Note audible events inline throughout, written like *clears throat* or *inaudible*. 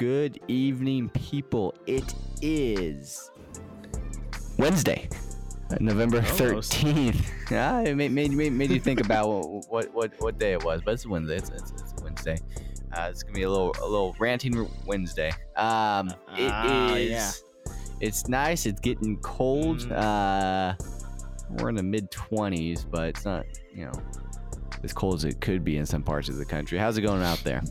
Good evening, people. It is Wednesday, uh, November thirteenth. *laughs* Ah, it made, made, made, made you think about *laughs* what, what what what day it was, but it's Wednesday. It's, it's, it's Wednesday. Uh, it's gonna be a little a little ranting Wednesday. Um, it is. Ah, yeah. It's nice. It's getting cold. Mm. Uh, we're in the mid twenties, but it's not you know as cold as it could be in some parts of the country. How's it going out there?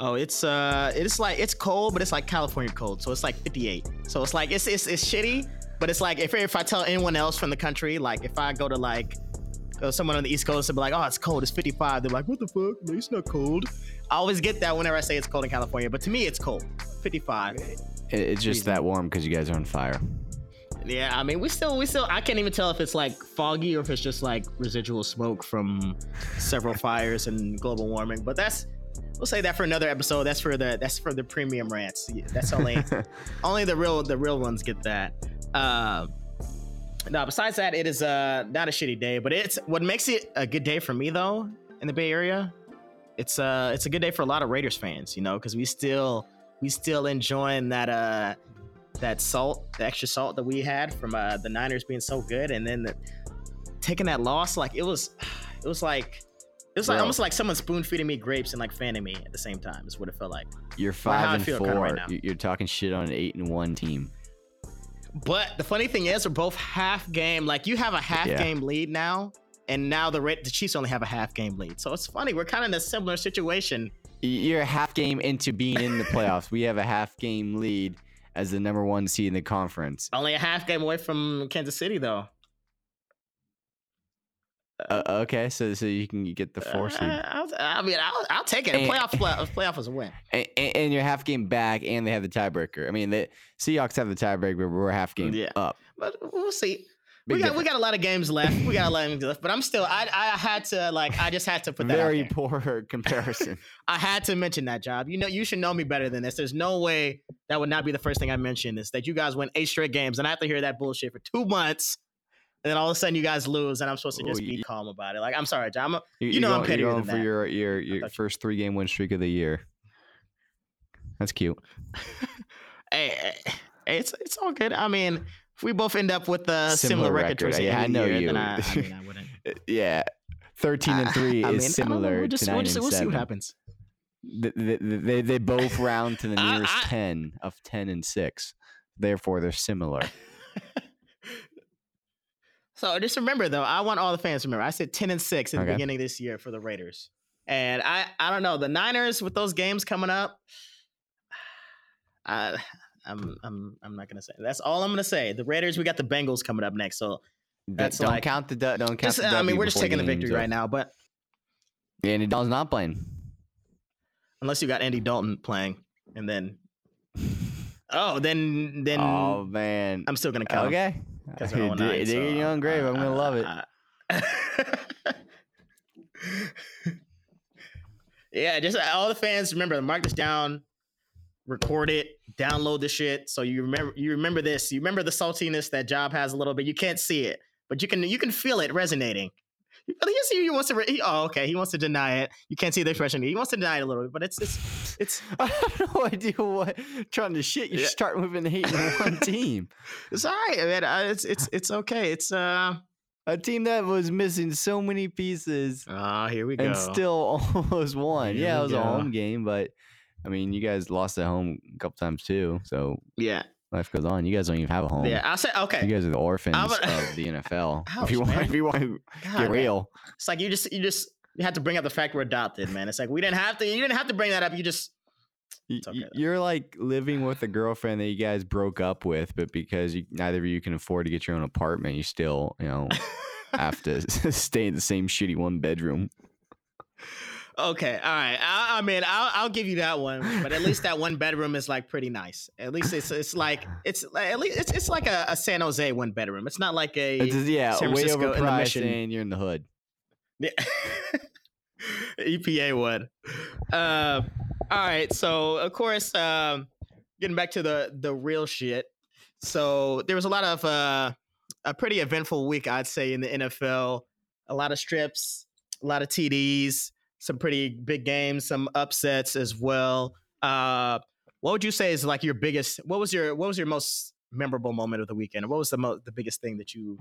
Oh, it's uh, it's like it's cold, but it's like California cold, so it's like 58. So it's like it's it's, it's shitty, but it's like if if I tell anyone else from the country, like if I go to like uh, someone on the East Coast and be like, oh, it's cold, it's 55, they're like, what the fuck? No, it's not cold. I always get that whenever I say it's cold in California, but to me, it's cold, 55. It, it's just that warm because you guys are on fire. Yeah, I mean, we still, we still, I can't even tell if it's like foggy or if it's just like residual smoke from several fires and global warming. But that's, we'll say that for another episode. That's for the, that's for the premium rants. That's only, *laughs* only the real, the real ones get that. Um, no, besides that, it is uh not a shitty day, but it's what makes it a good day for me though in the Bay Area. It's uh, it's a good day for a lot of Raiders fans, you know, because we still, we still enjoying that uh that salt, the extra salt that we had from uh, the Niners being so good, and then the, taking that loss, like it was, *sighs* it was like, it was like almost like someone spoon feeding me grapes and like fanning me at the same time. Is what it felt like. You're five and four. right You're talking shit on an eight and one team. But the funny thing is, we're both half game. Like you have a half Yeah. game lead now, and now the Ra- the Chiefs only have a half game lead. So it's funny. We're kind of in a similar situation. You're a half game into being in the playoffs. we have a half game lead as the number one seed in the conference. Only a half game away from Kansas City, though. Uh, okay, so so you can get the four seed, Uh, I mean, I'll, I'll take it. And- playoff, playoff, playoff is a win. and, and you're half game back, and they have the tiebreaker. I mean, the Seahawks have the tiebreaker, but we're half game Yeah. up. But we'll see. Big we got we got a lot of games left. We got a lot of games left. But I'm still. I I had to like. I just had to put that. Very poor *laughs* comparison. I had to mention that job. You know, you should know me better than this. There's no way that would not be the first thing I mentioned is that you guys win eight straight games, and I have to hear that bullshit for two months, then all of a sudden you guys lose, and I'm supposed to just Oh, be you- calm about it. Like, I'm sorry, John. I'm You, You know I'm going, you're going than for that. your your your first three game win streak of the year. That's cute. *laughs* hey, hey, hey, it's it's all good. I mean, if we both end up with a similar, Similar record, record. Yeah, I know year, you. then I, I mean, I *laughs* wouldn't. Uh, Yeah, thirteen and three I is mean, similar We'll just, to we'll, just, and we'll see what happens. Th- th- th- They they both round to the *laughs* nearest ten of ten and six. Therefore, they're similar. So just remember though, I want all the fans to remember. I said ten and six in Okay. the beginning of this year for the Raiders, and I I don't know the Niners with those games coming up. *sighs* I I'm I'm I'm not gonna say. That's all I'm gonna say. The Raiders, we got the Bengals coming up next, so That's don't like- count the don't count. just, the I mean we're just taking the victory right now. But Andy Dalton's not playing. unless you got Andy Dalton playing, and then oh then then oh man. I'm still gonna count. okay. 'Cause they're 0-9, Dig dig in your own grave. I'm gonna love it. *laughs* yeah, just uh, all the fans remember mark this down, record it, download the shit. So you remember you remember this. You remember the saltiness that Job has a little bit. You can't see it, but you can you can feel it resonating. He he- he wants to. Re- he, oh, okay. He wants to deny it. You can't see the expression. He wants to deny it a little bit, but it's it's it's *laughs* I have no idea what trying to shit. You Yeah. start moving the hate in one *laughs* team. it's all right, man. Uh, It's it's it's okay. It's uh. A team that was missing so many pieces Oh, here we go. and still *laughs* almost won. Here yeah, it was a home game, but I mean, you guys lost at home a couple times too. So yeah, life goes on. You guys don't even have a home. yeah. I'll say okay. You guys are the orphans a- of the *laughs* NFL. if you want, man. if you want to God, get man. real, It's like you just you just you had to bring up the fact we're adopted, man. It's like we didn't have to. You didn't have to bring that up. You just Y- It's y- okay, you're like living with a girlfriend that you guys broke up with, but because you, neither of you can afford to get your own apartment, you still, you know, have to *laughs* stay in the same shitty one bedroom. Okay. All right. I, I mean, I'll I'll give you that one. But at least that one bedroom is like pretty nice. At least it's it's like it's like at least it's it's like a, a San Jose one bedroom. It's not like a It's yeah, San way Francisco in the overpriced, and you're in the hood. Yeah. *laughs* EPA one. Uh, all right. So of course, um, getting back to the the real shit. So there was a lot of uh, a pretty eventful week, I'd say, in the NFL. A lot of strips, a lot of TDs, some pretty big games, some upsets as well. Uh, what would you say is like your biggest? What was your what was your most memorable moment of the weekend? What was the most the biggest thing that you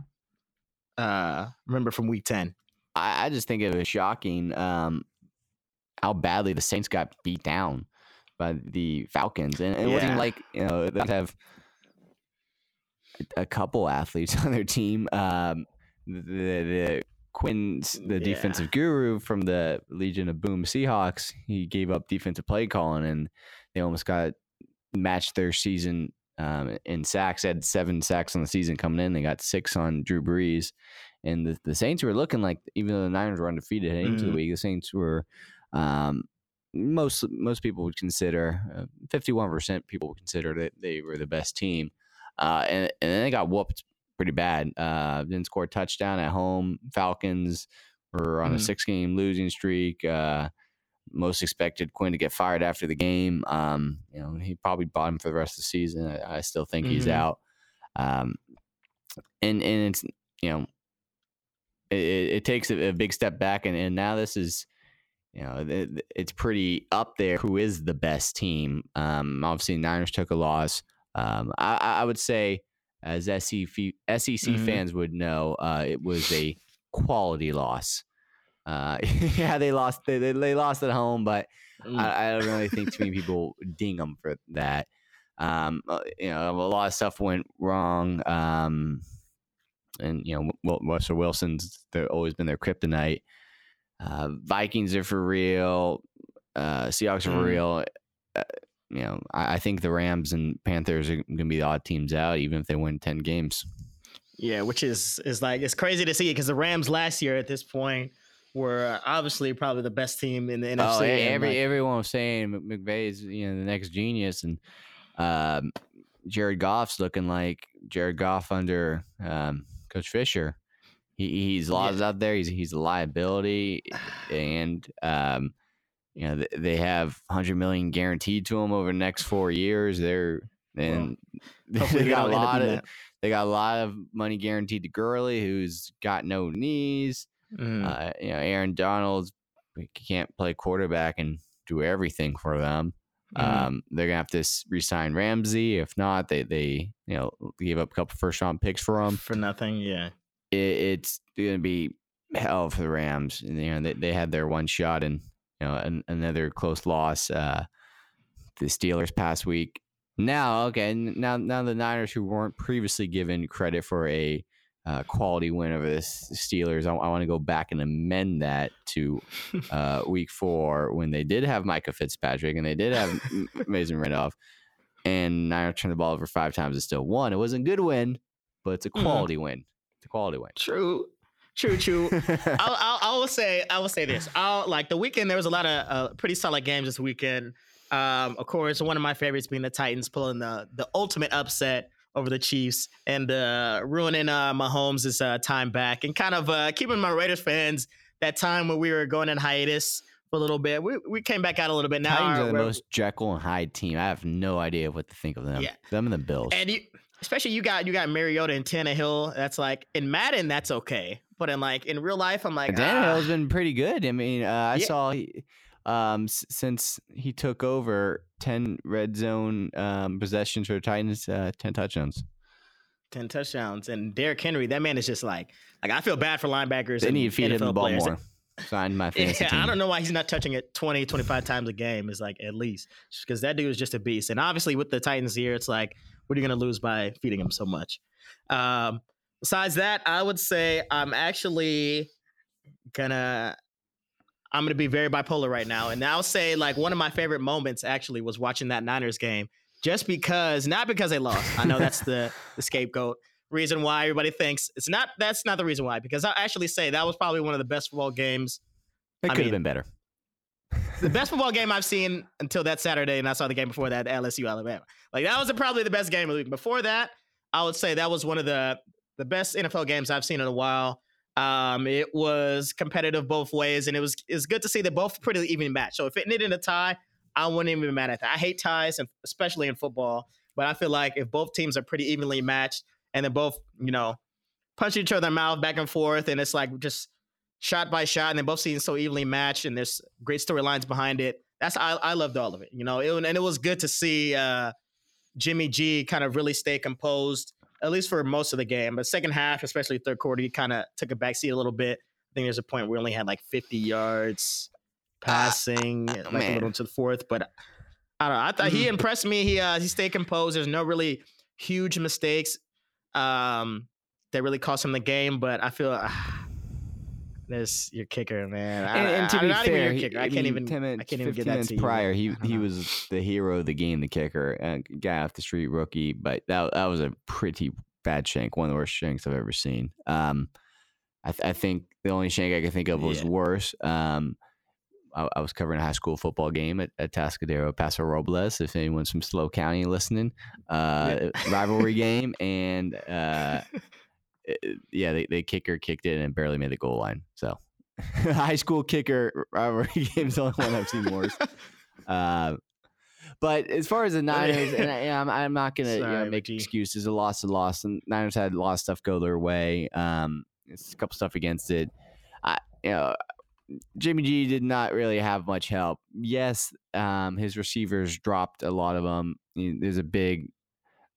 uh remember from week ten? I, I just think it was shocking um, how badly the Saints got beat down by the Falcons, and it wasn't like you know they have a couple athletes *laughs* on their team. Um, the, the Quinn's the Yeah. defensive guru from the Legion of Boom Seahawks. He gave up defensive play calling, and they almost got matched their season um, in sacks. They had seven sacks on the season coming in. They got six on Drew Brees, and the, the Saints were looking like even though the Niners were undefeated heading into the Mhm. week, the Saints were. Um, most most people would consider fifty one percent people would consider that they were the best team, uh, and and then they got whooped pretty bad. Uh, didn't score a touchdown at home. Falcons were on a Mhm. six game losing streak. Uh, most expected Quinn to get fired after the game. Um, you know, he probably bought him for the rest of the season. I, I still think he's Mhm. out. Um, and and it's you know, it, it takes a, a big step back, and, and now this is, you know, it, it's pretty up there. Who is the best team? Um, obviously, Niners took a loss. Um, I I would say, as SEC SEC Mhm. fans would know, uh, it was a *laughs* quality loss. Uh, *laughs* yeah, they lost. They, they, they lost at home, but Mm. I, I don't really think too many people ding them for that. Um, uh, you know, a lot of stuff went wrong. Um, and you know, Russell Wilson's they've always been their kryptonite. Uh, Vikings are for real. Uh, Seahawks are for Mm. real. You know, I, I think the Rams and Panthers are going to be the odd teams out, even if they win ten games. Yeah, which is is like it's crazy to see because the Rams last year at this point were obviously probably the best team in the NFC. Oh, every like, everyone was saying Mc- is you know the next genius, and um, Jared Goff's looking like Jared Goff under um, Coach Fisher. He, he's laws out there. He's he's a liability, *sighs* and um, you know they have hundred million guaranteed to them over the next four years. They're and *laughs* hopefully they got a don't end up lot of they got a lot of money guaranteed to Gurley, who's got no knees. that. Mhm. Uh, you know, Aaron Donald's can't play quarterback and do everything for them. Mhm. Um, they're gonna have to resign Ramsey. If not, they they you know gave up a couple first round picks for him. for nothing. Yeah. It, it's gonna be hell for the Rams. And, you know, they they had their one shot and you know an, another close loss. Uh, the Steelers past week. Now, okay, now now the Niners who weren't previously given credit for a uh, quality win over the Steelers, I, want to go back and amend that to *laughs* uh, week four when they did have Minkah Fitzpatrick and they did have *laughs* Mason Rudolph, and Niners turned the ball over five times and still won. It wasn't a good win, but it's a Mhm. quality win. It's a quality win. True. True. True. *laughs* I'll, I'll, I will say I will say this. I'll like the weekend. There was a lot of uh, pretty solid games this weekend. Um, of course, one of my favorites being the Titans pulling the the ultimate upset over the Chiefs and uh, ruining uh, Mahomes' uh, time back and kind of uh, keeping my Raiders fans that time when we were going in hiatus for a little bit. We we came back out a little bit now. Titans are the most Jekyll and Hyde team. I have no idea what to think of them. Yeah. Them and the Bills. And you, especially you got you got Mariota and Tannehill. That's like in Madden, that's okay. But in like in real life, I'm like, Tannehill's ah. been pretty good. I mean, uh, I Yeah. saw he, um, s- since he took over, ten red zone um, possessions for the Titans, uh, ten touchdowns. 10 touchdowns. And Derrick Henry, that man is just like, like I feel bad for linebackers. They and need to feed him the ball players. more. Signed my *laughs* fantasy Yeah, team. I don't know why he's not touching it 20, 25 times a game, is like at least because that dude is just a beast. And obviously, with the Titans here, it's like, what are you going to lose by feeding him so much? Um, besides that, I would say I'm actually gonna. I'm gonna be very bipolar right now, and I'll say like one of my favorite moments actually was watching that Niners game, just because not because they lost. I know that's the *laughs* the scapegoat reason why everybody thinks it's not. That's not the reason why, because I actually say that was probably one of the best football games It could have been better. The best football game I've seen until that Saturday, and I saw the game before that, LSU Alabama. Like that was probably the best game of the week. Before that, I would say that was one of the the best NFL games I've seen in a while. Um, it was competitive both ways, and it was it's good to see that both pretty even matched. So if it ended in a tie, I wouldn't even be mad at that. I hate ties, and especially in football. But I feel like if both teams are pretty evenly matched, and they're both you know punch each other in the mouth back and forth, and it's like just shot by shot, and they both seem so evenly matched, and there's great storylines behind it. that's I, I loved all of it. You know, it, and it was good to see uh, Jimmy G kind of really stay composed at least for most of the game. But second half, especially third quarter, he kind of took a backseat a little bit. I think there's a point where we only had like 50 yards passing, uh, like man. a little to the fourth. But I don't know. I thought he mm-hmm. impressed me. He uh, he stayed composed. There's no really huge mistakes um, that really cost him the game. But I feel. Uh, this your kicker, man. And, and to I, be not fair, kicker. I, can't even. Minutes, I can't even get that minutes prior, he he was the hero of the game, the kicker, uh, guy off the street, rookie. But that that was a pretty bad shank, one of the worst shanks I've ever seen. Um, I, th- I think the only shank I could think of was yeah. worse. Um, I, I, was covering a high school football game at, at Tascadero Paso Robles. If anyone's from SLO County listening, uh, yeah. rivalry *laughs* game, and uh, yeah, they, they kicker kicked it and barely made the goal line. So *laughs* high school kicker rivalry *laughs* game is the only one I've seen worse. *laughs* Uh, but as far as the Niners, and I, am I'm not gonna you know, make excuses. A loss, a loss, and Niners had a lot of stuff go their way. Um, it's a couple stuff against it. I, you know, Jimmy G did not really have much help. Yes, um, his receivers dropped a lot of them. There's a big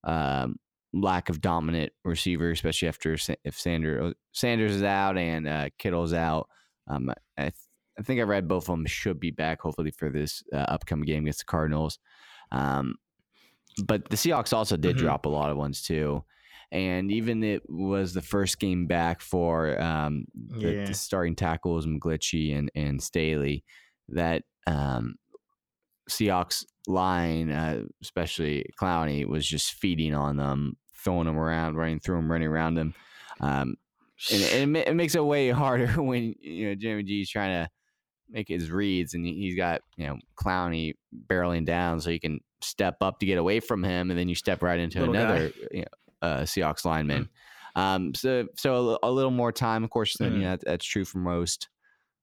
um, lack of dominant receiver, especially after if Sanders Sanders is out and uh, Kittle's out. Um, I, th- I think I read both of them should be back hopefully for this uh, upcoming game against the Cardinals. Um, but the Seahawks also did mm-hmm. drop a lot of ones too. And even it was the first game back for um, the, yeah. the, starting tackles McGlinchey and and Staley. That um, Seahawks line, uh, especially Clowney, was just feeding on them, throwing them around, running through them, running around them. Um, and, it, it, makes it way *laughs* harder when you know Jimmy G is trying to make his reads, and he's got you know Clowney barreling down, so you can step up to get away from him, and then you step right into Little another you know, uh, Seahawks lineman. Mm. Um, so so a, a, little more time, of course. Mm. You know, that, that's true for most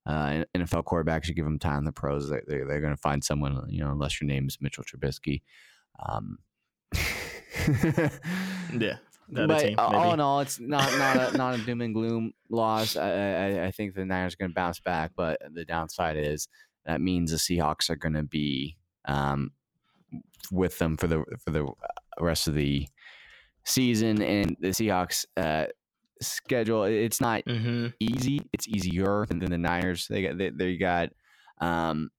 uh, NFL quarterbacks. You give them time. The pros, they're, they're, they're going to find someone. You know, unless your name is Mitchell Trubisky. Um, *laughs* yeah. But team, all in all, it's not not a, not a *laughs* doom and gloom loss. I, I, I think the Niners are going to bounce back, but the downside is that means the Seahawks are going to be um, with them for the for the rest of the season, and the Seahawks uh, schedule it's not mm-hmm. easy. It's easier than, the Niners. They got they, they got um,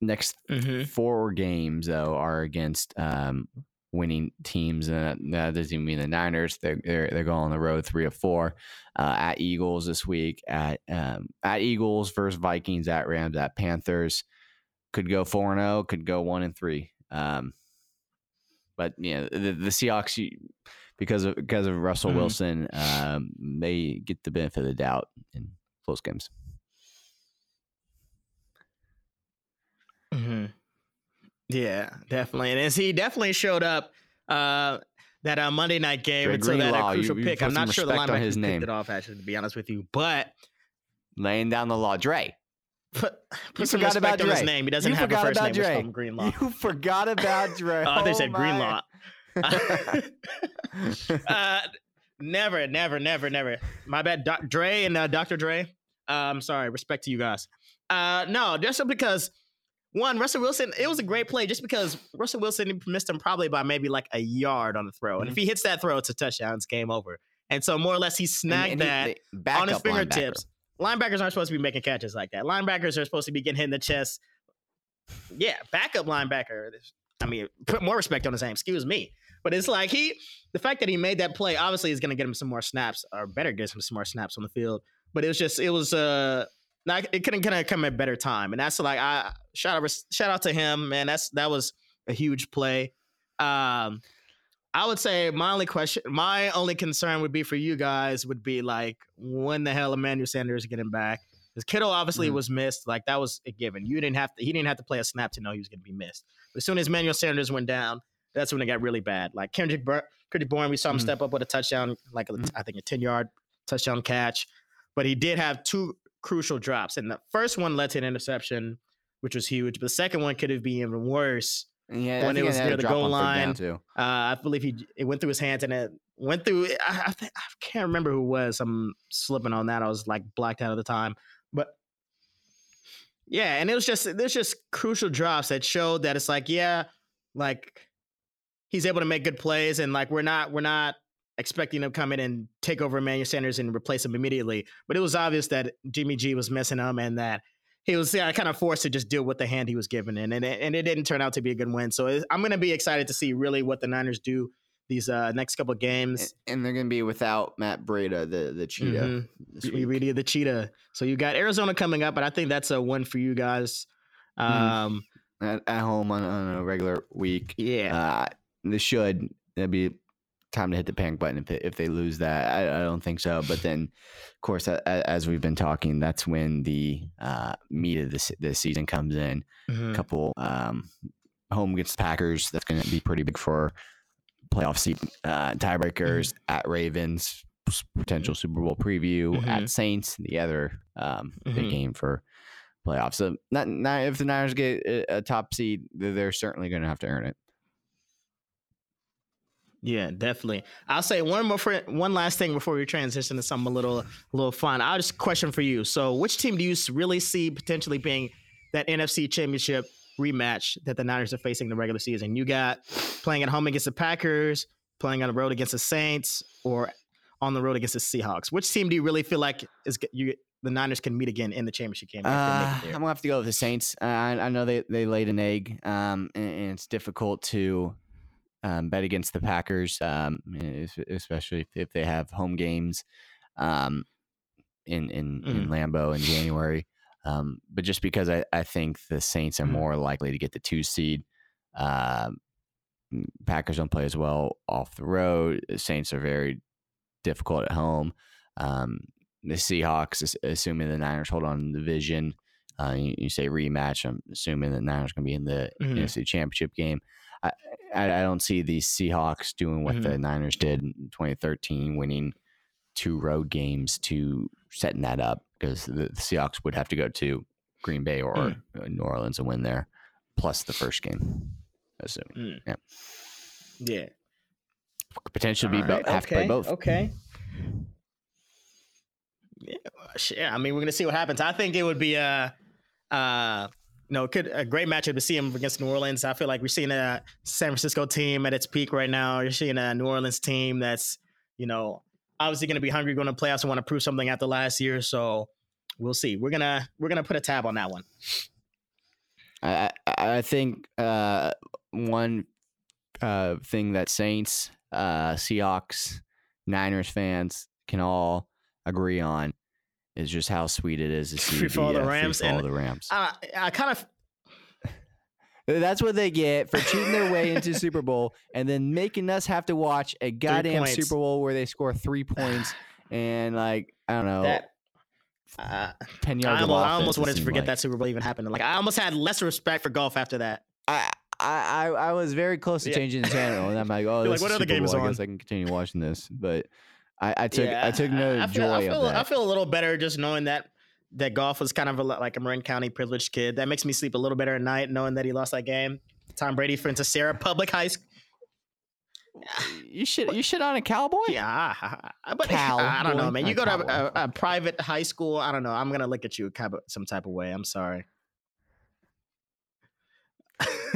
next mm-hmm. four games though are against um, winning teams. And that doesn't even mean the Niners. They're they're, they're going on the road three or four uh, at Eagles this week. At um, at Eagles versus Vikings. At Rams. At Panthers. Could go four and zero. Oh, could go one and three. Um, but yeah, the, the Seahawks because of because of Russell mm-hmm. Wilson, um, they get the benefit of the doubt in close games. Mm-hmm. Yeah, definitely. And as he definitely showed up uh, that uh, Monday night game Dre until that uh, crucial you, pick. I'm not sure the linebacker his name. picked it off, actually, to be honest with you. But laying down the law, Dre. Put, put some respect about on Dre. his name. He doesn't you have a first name. Greenlaw. You forgot about *laughs* Dre. oh, they said oh Greenlaw. *laughs* uh, never, never, never, never. My bad, Doc, Dre and uh, Dr. Dre. Uh, I'm sorry. Respect to you guys. Uh, no, just because one, Russell Wilson, it was a great play just because Russell Wilson missed him probably by maybe like a yard on the throw. And mm-hmm. if he hits that throw, it's a touchdown, it's game over. And so more or less he snagged and, and that on his fingertips. Linebacker. Linebackers aren't supposed to be making catches like that. Linebackers are supposed to be getting hit in the chest. Yeah, backup linebacker. I mean, put more respect on his name. Excuse me. But it's like he, the fact that he made that play obviously is going to get him some more snaps, or better get him some more snaps on the field. But it was just, it was, uh, not, it couldn't kind of come at a better time, and that's like I shout out shout out to him, man. That's that was a huge play. Um, I would say my only question, my only concern would be for you guys would be like when the hell Emmanuel Sanders getting back? Because Kittle obviously mm-hmm. was missed, like that was a given. You didn't have to, he didn't have to play a snap to know he was going to be missed. But as soon as Emmanuel Sanders went down, that's when it got really bad. Like Kendrick, Bur- Kendrick Bourne, we saw him mm-hmm. step up with a touchdown, like a, mm-hmm. I think a ten yard touchdown catch, but he did have two crucial drops, and the first one led to an interception, which was huge. But the second one could have been even worse. Yeah, when it was near the goal line, uh, I believe he it went through his hands and it went through. I, I, I can't remember who was. I'm slipping on that. I was like blacked out at the time, but Yeah, and it was just there's just crucial drops that showed that it's like, yeah, like he's able to make good plays, and like we're not we're not expecting him to come in and take over Emmanuel Sanders and replace him immediately. But it was obvious that Jimmy G was missing him and that he was yeah, kind of forced to just deal with the hand he was given, and and it, and it didn't turn out to be a good win. So I'm going to be excited to see really what the Niners do these uh, next couple games. And they're going to be without Matt Breida, the the cheetah. Mm-hmm. Really, the cheetah. So you got Arizona coming up, but I think that's a win for you guys. Mm-hmm. Um, mm. at, at, home on, on, a regular week. Yeah, uh, they should. It'd be time to hit the panic button if they, if they lose that. I, I don't think so. But then, of course, as we've been talking, that's when the uh, meat of this this season comes in. Mm-hmm. A couple um, home against the Packers. That's going to be pretty big for playoff seat uh, tiebreakers mm-hmm. at Ravens, potential Super Bowl preview mm-hmm. at Saints, the other um, big mm-hmm. game for playoffs. So, not, not if the Niners get a, a top seed, they're certainly going to have to earn it. Yeah, definitely. I'll say one more for one last thing before we transition to something a little a little fun. I'll just question for you. So, which team do you really see potentially being that NFC Championship rematch that the Niners are facing in the regular season? You got playing at home against the Packers, playing on the road against the Saints, or on the road against the Seahawks. Which team do you really feel like is you the Niners can meet again in the championship game? Uh, I'm gonna have to go with the Saints. Uh, I, I, know they they laid an egg, um, and, and it's difficult to um, bet against the Packers, um, especially if they have home games um, in in, mm. in Lambeau in January. Um, but just because I, I think the Saints are mm. more likely to get the two seed, uh, Packers don't play as well off the road. The Saints are very difficult at home. Um, the Seahawks, assuming the Niners hold on the division, uh, you, you, say rematch. I'm assuming the Niners going to be in the mm. NFC Championship game. I, I, I don't see the Seahawks doing what mm-hmm. the Niners did in 2013, winning two road games to setting that up because the, the Seahawks would have to go to Green Bay or mm. New Orleans and win there, plus the first game. Assuming, mm. yeah, yeah, potentially be right. have okay. to play both. Okay. Yeah. I mean, we're gonna see what happens. I think it would be a, uh, know, could a great matchup to see him against New Orleans. I feel like we're seeing a San Francisco team at its peak right now. You're seeing a New Orleans team that's, you know, obviously going to be hungry going to playoffs and want to prove something after last year. So we'll see. We're gonna we're gonna put a tab on that one. I I think uh, one uh, thing that Saints, uh, Seahawks, Niners fans can all agree on is just how sweet it is to *laughs* see free fall the, uh, Rams free fall and the Rams. I, I kind of *laughs* that's what they get for cheating their way into *laughs* Super Bowl and then making us have to watch a goddamn Super Bowl where they score three points *sighs* and like I don't know. That, uh, Ten yards. I, almost, I almost wanted to forget like. that Super Bowl even happened. Like I almost had less respect for Goff after that. I I I was very close to yeah. changing the channel, and I'm like, oh, like, what other game is on? I guess I can continue watching this, but I, I took yeah, I took no I feel, joy I feel, of that. I feel a little better just knowing that that Goff was kind of a, like a Marin County privileged kid. That makes me sleep a little better at night knowing that he lost that game. Tom Brady for into Serra Public High School. You should you should on a cowboy. Yeah, but Cal, *laughs* I don't know, man. You go to a, a, private high school. I don't know. I'm gonna look at you some type of way. I'm sorry.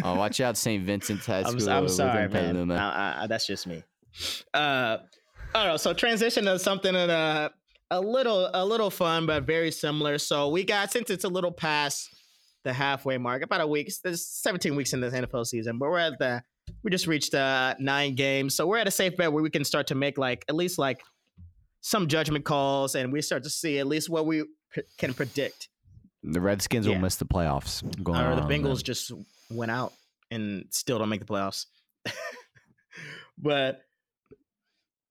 oh, *laughs* watch out, St. Vincent's High School. I'm, I'm sorry, man. I, I, that's just me. Uh, I. So transition to something that uh, a little a little fun, but very similar. So we got since it's a little past the halfway mark, about a week. There's 17 weeks in this NFL season, but we're at the we just reached uh, nine games, so we're at a safe bet where we can start to make like at least like some judgment calls, and we start to see at least what we p- can predict. The Redskins yeah. will miss the playoffs. Going or the Bengals just went out and still don't make the playoffs. *laughs* but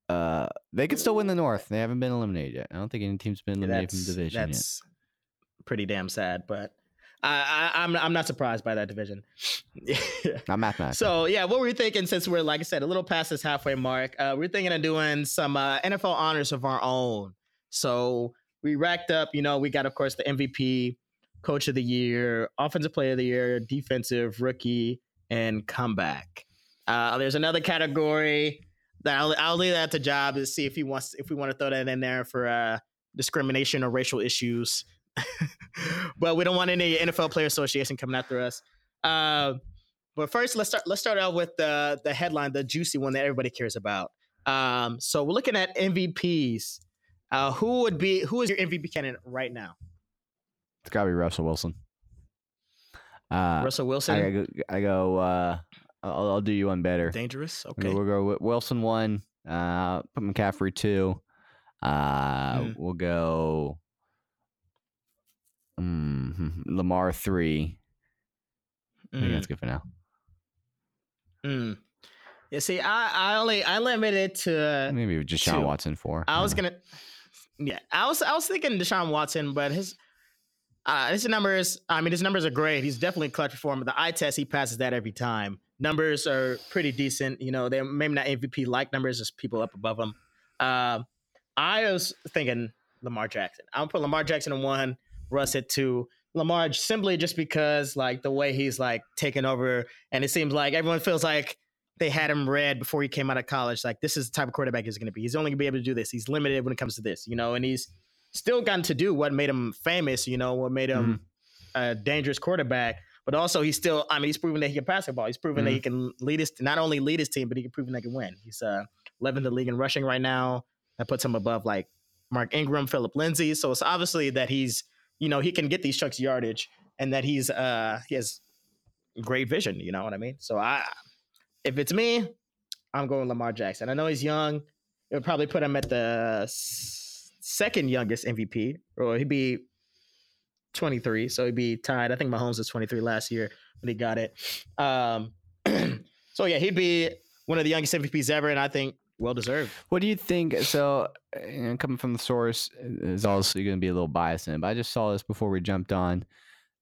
uh, they could still win the North. They haven't been eliminated yet. I don't think any team's been eliminated from the division that's yet. Pretty damn sad, but I, I, am I'm, I'm not surprised by that division. *laughs* Not mathematical. So yeah, what we're thinking since we're like I said a little past this halfway mark, uh, we're thinking of doing some uh, NFL honors of our own. So we racked up. You know, we got of course the MVP, Coach of the Year, Offensive Player of the Year, Defensive Rookie, and Comeback. Uh, there's another category I'll, I'll leave that to Job to see if he wants if we want to throw that in there for uh, discrimination or racial issues. *laughs* but we don't want any NFL Player Association coming after us. Uh, but first, let's start. Let's start out with the the headline, the juicy one that everybody cares about. Um, so we're looking at MVPs. Uh, who would be who is your MVP candidate right now? It's got to be Russell Wilson. Uh, Russell Wilson, I go. I go uh, I'll, I'll do you one better. dangerous. Okay. We'll go with Wilson one. Uh, put McCaffrey two. Uh, Mm. we'll go. Mm, Lamar three. I think Mm, that's good for now. mm. Yeah, see, I, I only I limited it to Maybe just Sean two. Watson four. I was know. gonna, yeah, I was I was thinking Deshaun Watson, but his uh, his numbers. I mean, his numbers are great. He's definitely a clutch performer. The eye test, he passes that every time. Numbers are pretty decent. You know, they're maybe not MVP like numbers, just people up above them. Um, I was thinking Lamar Jackson. I'm gonna put Lamar Jackson in one, Russ at two. Lamar simply just because like the way he's like taking over, and it seems like everyone feels like they had him read before he came out of college. Like this is the type of quarterback he's going to be. He's only going to be able to do this. He's limited when it comes to this, you know, and he's still gotten to do what made him famous, you know, what made him a dangerous quarterback. But also, he's still. I mean, he's proven that he can pass the ball. He's proven that he can lead his not only lead his team, but he can prove that he can win. He's uh, 11th the league in rushing right now. That puts him above like Mark Ingram, Philip Lindsay. So it's obviously that he's, you know, he can get these chunks yardage, and that he's uh, he has great vision. You know what I mean? So I, if it's me, I'm going Lamar Jackson. I know he's young. It would probably put him at the second youngest MVP, or he'd be 23, so he'd be tied. I think Mahomes was 23 last year when he got it. Um, *clears throat* so yeah, he'd be one of the youngest MVPs ever, and I think well deserved. What do you think? So, you know, coming from the source is also going to be a little biased in it, but I just saw this before we jumped on.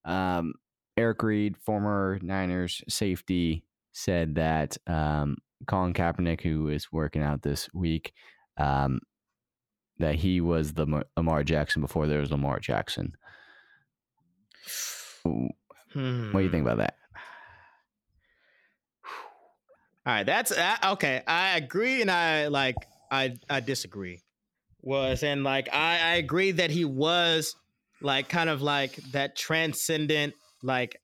Um, Eric Reid, former Niners safety, said that um, Colin Kaepernick, who is working out this week, um, that he was the Lamar Jackson before there was Lamar Jackson. What do you think about that? All right, that's uh, okay. I agree, and I like I I disagree. Was and like I I agree that he was like kind of like that transcendent like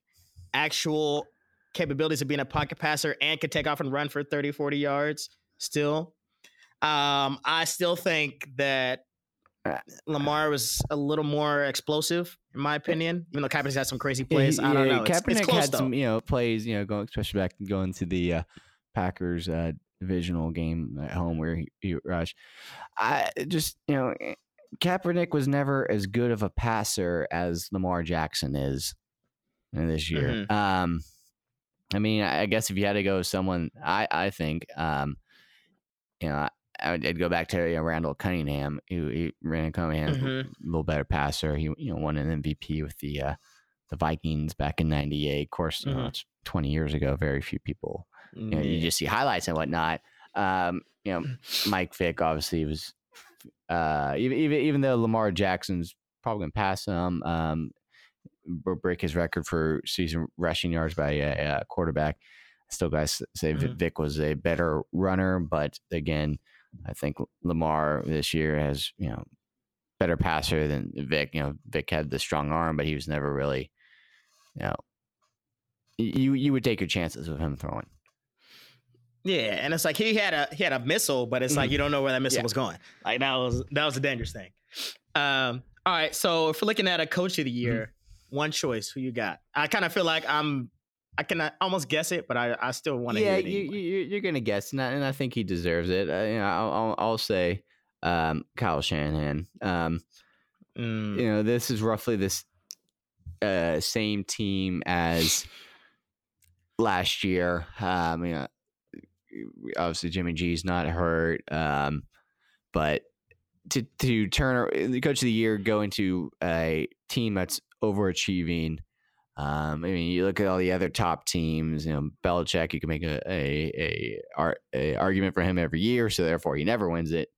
actual capabilities of being a pocket passer and could take off and run for 30 40 yards still um i still think that Uh, lamar was a little more explosive in my opinion even though Kaepernick's had some crazy plays Yeah, i don't know it's, it's Kaepernick close had though some, you know, plays, you know, going especially back going to the uh, Packers uh, divisional game at home where he, he rushed. I just, you know, eh, Kaepernick was never as good of a passer as Lamar Jackson is this year. Mm-hmm. Um, I mean, I I guess if you had to go with someone, I I think, um, you know, I would, I'd go back to you know, Randall Cunningham. He, he Randall Cunningham's a Mhm. little better passer. He you know won an MVP with the uh, the Vikings back in '98. Of course, you know, it's 20 years ago. Very few people. You, know, you just see highlights and whatnot. Um, you know, *clears throat* Mike Vick obviously was. Uh, even even even though Lamar Jackson's probably gonna pass him, um, br- break his record for season rushing yards by a, a quarterback. Still, guys say Mhm. Vick was a better runner, but again, I think Lamar this year has you know better passer than Vick. You know, Vick had the strong arm, but he was never really, you know, you you would take your chances with him throwing. Yeah, and it's like he had a he had a missile, but it's like Mhm. you don't know where that missile Yeah. was going. Like that was that was a dangerous thing. Um, all right, so if we're looking at a coach of the year, one choice, who you got? I kind of feel like I'm I can uh, almost guess it, but I, I still want to yeah, hear it. you, anyway. you you're gonna guess, and I, and I think he deserves it. Uh, you know, I'll, I'll, I'll say um, Kyle Shanahan. Um, Mm, you know, this is roughly this uh, same team as last year. Um, you know, obviously Jimmy G's not hurt, um, but to to turn the coach of the year go into a team that's overachieving. Um, I mean, you look at all the other top teams. You know, Belichick. You can make a a a, a argument for him every year, so therefore he never wins it.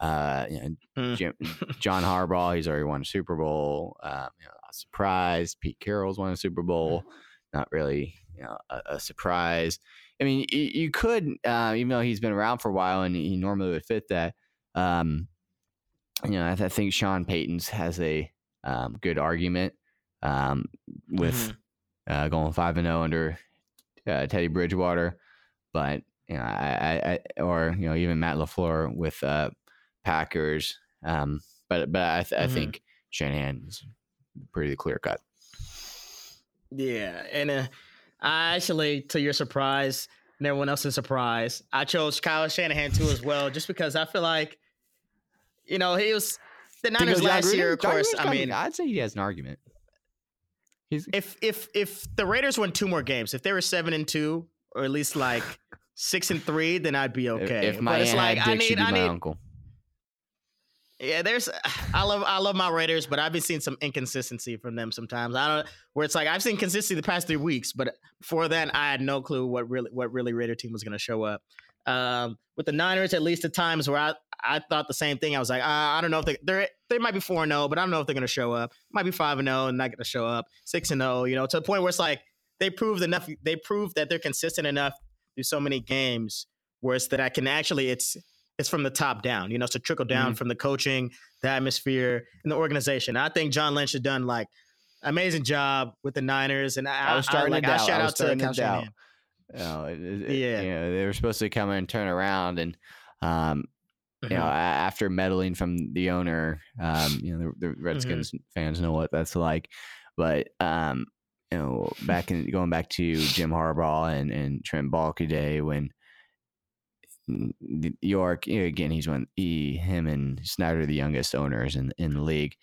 Uh, you know, Mm. Jim, *laughs* John Harbaugh, he's already won a Super Bowl. Um, you know, not surprised. Pete Carroll's won a Super Bowl. Not really, you know, a, a surprise. I mean, you, you could, uh, even though he's been around for a while and he normally would fit that. Um, you know, I, th- I think Sean Payton's has a um, good argument um, with Mhm. uh, going five and zero under uh, Teddy Bridgewater, but you know, I, I, I or you know even Matt Lafleur with uh, Packers. Um, but but I, th- I Mhm. think Shanahan is pretty clear cut. Yeah, and uh, I actually, to your surprise and everyone else's surprise, I chose Kyle Shanahan too as well, just because I feel like, you know, he was the Niners last year. Of course, I mean, I'd say he has an argument. He's if if if the Raiders won two more games, if they were seven and two, or at least like six and three, then I'd be okay. If my but it's like I need, be I my need, uncle. Yeah, there's I love I love my Raiders, but I've been seeing some inconsistency from them sometimes. I don't where it's like I've seen consistency the past three weeks, but before then I had no clue what really what really Raider team was gonna show up. Um, with the Niners, at least at times where I I thought the same thing. I was like, uh, I don't know if they they they might be four and zero, but I don't know if they're gonna show up. Might be five and zero and not gonna show up. Six and zero, you know, to the point where it's like they proved enough. They proved that they're consistent enough through so many games where it's that I can actually it's it's from the top down. You know, a trickle down from the coaching, the atmosphere, and the organization. I think John Lynch has done like amazing job with the Niners, and I, I was starting like, to I doubt. shout I out to to doubt. Oh, it- it- Yeah. you know, they were supposed to come in and turn around, and um, you know, Mhm. after meddling from the owner, um, you know, the, the Redskins fans know what that's like. But um, you know, back in going back to Jim Harbaugh and and Trent Baalke day when York you know, again, he's one he him and Snyder the youngest owners in in the league.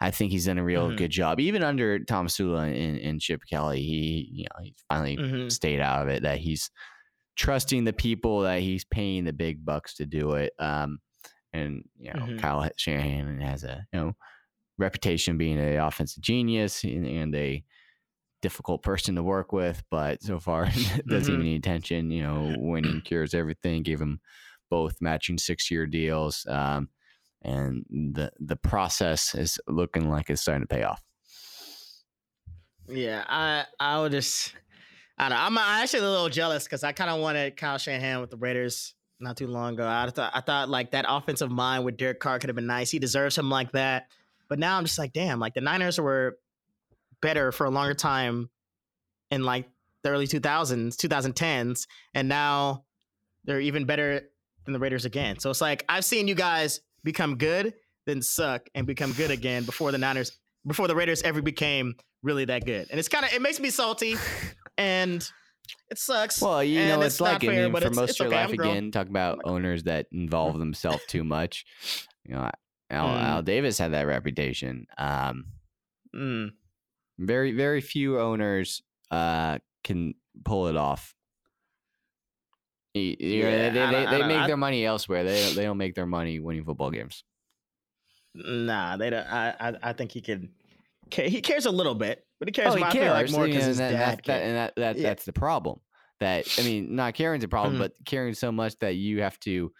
I think he's done a real Mhm. good job, even under Tomsula and, and Chip Kelly. He, you know, he finally Mhm. stayed out of it. That he's trusting the people that he's paying the big bucks to do it. Um, and you know, Mhm. Kyle Shanahan has a you know reputation being an offensive genius and, and a difficult person to work with, but so far *laughs* doesn't even Mhm. need attention. You know, winning *clears throat* cures everything. Gave him both matching six year deals. Um, and the the process is looking like it's starting to pay off. Yeah, I I would just I don't know. I'm actually a little jealous because I kind of wanted Kyle Shanahan with the Raiders not too long ago. I thought I thought like that offensive mind with Derek Carr could have been nice. He deserves something like that. But now I'm just like, damn, like the Niners were better for a longer time in like the early 2000s, 2010s, and now they're even better than the Raiders again. So it's like I've seen you guys become good, then suck, and become good again before the Niners, before the Raiders ever became really that good. And it's kind of it makes me salty, *laughs* and it sucks. Well, you know, it's, not like I mean, for it's- most it's of your okay, life again, talk about owners that involve *laughs* themselves too much. You know, Al, Mm. Al Davis had that reputation. Um, Mm, very, very few owners uh, can pull it off. You know, Yeah, they I they, they make I- their money elsewhere. They don't, they don't make their money winning football games. nah, they don't. I, I I think he could. He cares a little bit, but he cares. Oh, he more, I like cares, more because his that, dad. that, cares. and that, that Yeah. that's the problem. That I mean, not caring's a problem, Mhm. but caring so much that you have to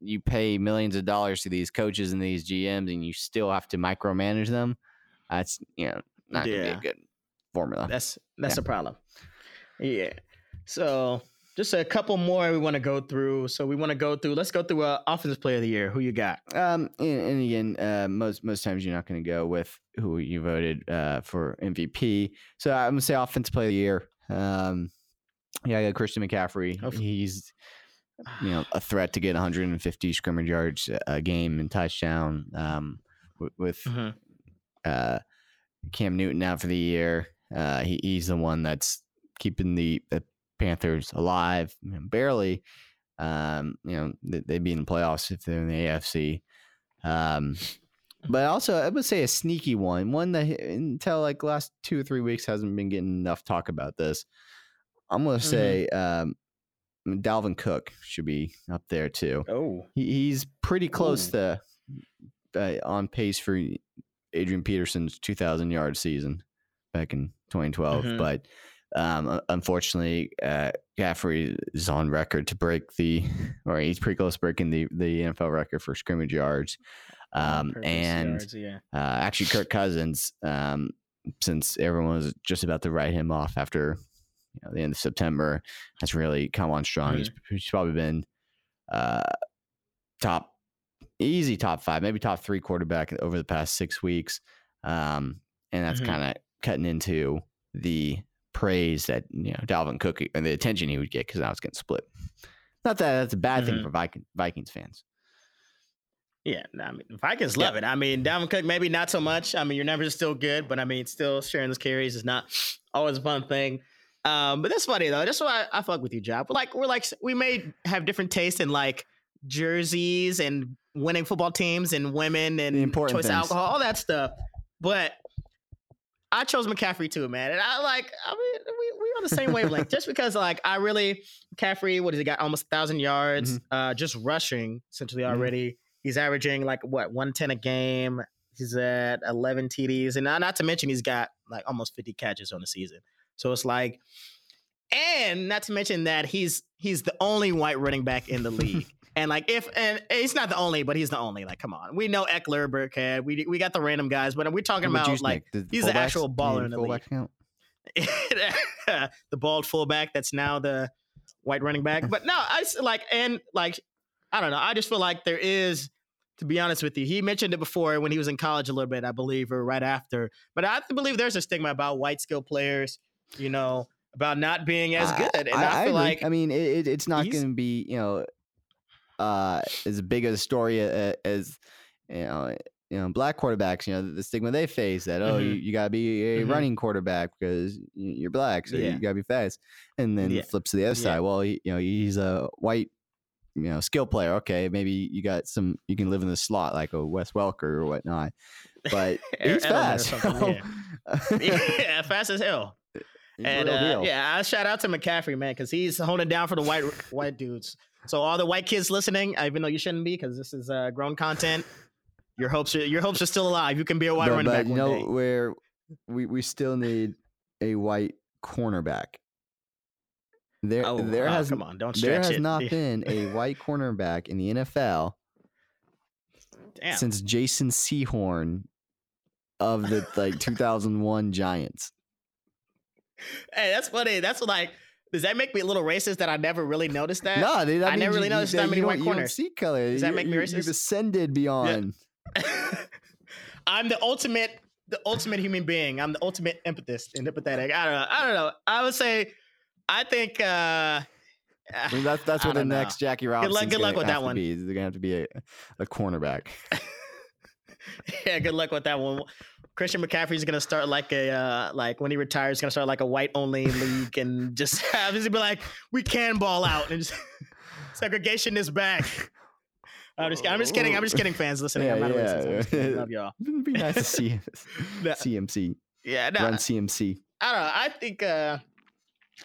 you pay millions of dollars to these coaches and these GMs, and you still have to micromanage them. That's you know not gonna be a good formula. That's that's Yeah. the problem. Yeah. So just a couple more we want to go through. So we want to go through. Let's go through uh, offensive player of the year. Who you got? Um, and, and again, uh, most most times you're not going to go with who you voted uh, for MVP. So I'm gonna say offensive player of the year. Um, yeah, I got Christian McCaffrey. Of- He's you know a threat to get 150 scrimmage yards a game and touchdown. Um, with, with Mhm. uh, Cam Newton out for the year. Uh, he, he's the one that's keeping the, the Panthers alive, you know, barely. Um, you know, they, they'd be in the playoffs if they're in the AFC. Um, but also, I would say a sneaky one, one that until like last two or three weeks hasn't been getting enough talk about this. I'm gonna Mhm. say um, Dalvin Cook should be up there too. Oh. He, he's pretty close to uh, on pace for Adrian Peterson's 2,000 yard season back in 2012. Mhm. But um, unfortunately, uh, McCaffrey is on record to break the, *laughs* or he's pretty close to breaking the, the NFL record for scrimmage yards. Um, Purpose and yards, yeah. uh, actually, Kirk Cousins, um, since everyone was just about to write him off after you know, the end of September, has really come on strong. He's, he's probably been uh, top easy top five, maybe top three quarterback over the past six weeks. Um, and that's Mhm. kind of cutting into the praise that you know Dalvin Cook and the attention he would get because now it's getting split. Not that that's a bad thing Mhm. for Viking, Vikings fans. Yeah, I mean Vikings Yeah. love it. I mean, Dalvin Cook maybe not so much. I mean, your numbers are still good, but I mean, still sharing those carries is not *sniffs* always a fun thing. Um, but that's funny though. That's why I, I fuck with you, Job. But like, we're like, we may have different tastes in like jerseys and winning football teams and women and choice things. alcohol, all that stuff. But I chose McCaffrey too, man. And I like, I mean, we we on the same wavelength. just because like I really McCaffrey, what has he got? Almost a thousand yards, uh, just rushing essentially Mhm. already. He's averaging like what 110 a game. He's at 11 TDs, and not, not to mention he's got like almost 50 catches on the season. So it's like, and not to mention that he's he's the only white running back in the league. And like if and he's not the only, but he's the only. Like, come on, we know Ekeler, Burkhead, we we got the random guys, but we're talking What about like he's the actual baller in the fullbacks count? *laughs* the bald fullback that's now the white running back. *laughs* But no, I like and like I don't know. I just feel like there is, to be honest with you, he mentioned it before when he was in college a little bit, I believe, or right after. But I believe there's a stigma about white skill players, you know, about not being as good. And I, feel agree. like I mean, it, it's not going to be you know uh, as big of a story a- as you know. You know, black quarterbacks. You know, the stigma they face that oh, you, Mhm. you gotta be a Mhm. running quarterback because you're black, so Yeah. you gotta be fast. And then Yeah. flips to the other Yeah. side. Well, he, you know, he's a white, you know, skill player. Okay, maybe you got some. You can live in the slot like a Wes Welker or whatnot. But *laughs* he's fast. *laughs* so- yeah, *laughs* fast as hell. he's and uh, yeah, I shout out to McCaffrey, man, because he's holding down for the white white dudes. So all the white kids listening, even though you shouldn't be, because this is uh, grown content, your hopes are your hopes are still alive. You can be a white but, running but back you one know day. where we we still need a white cornerback. There Oh, there oh, has come on, don't there has it. not been a *laughs* white cornerback in the NFL Damn. since Jason Sehorn of the like *laughs* 2001 Giants. hey, that's funny. That's like, does that make me a little racist that I never really noticed that? No, dude, I never really you- noticed that that many white corners. see color. Does that You- make me racist? You've ascended beyond. *laughs* I'm the ultimate, the ultimate human being. I'm the ultimate empathist and empathetic. I don't know. I don't know. I would say, I think. uh I mean, that's that's what the know. next Jackie luck- Robinson. good luck with that one. Be. They're gonna have to be a, a cornerback. *laughs* *laughs* yeah, good luck with that one. Christian McCaffrey's gonna start like a uh, like when he retires, gonna start like a white only *laughs* league and just have just be like, we can ball out and just *laughs* segregation is back. I'm just, I'm just kidding. I'm just kidding, fans listening. I'm Yeah, not racist. I'm yeah. Love y'all. It'd be nice to see No, CMC yeah, no, run CMC. I don't know. I think uh,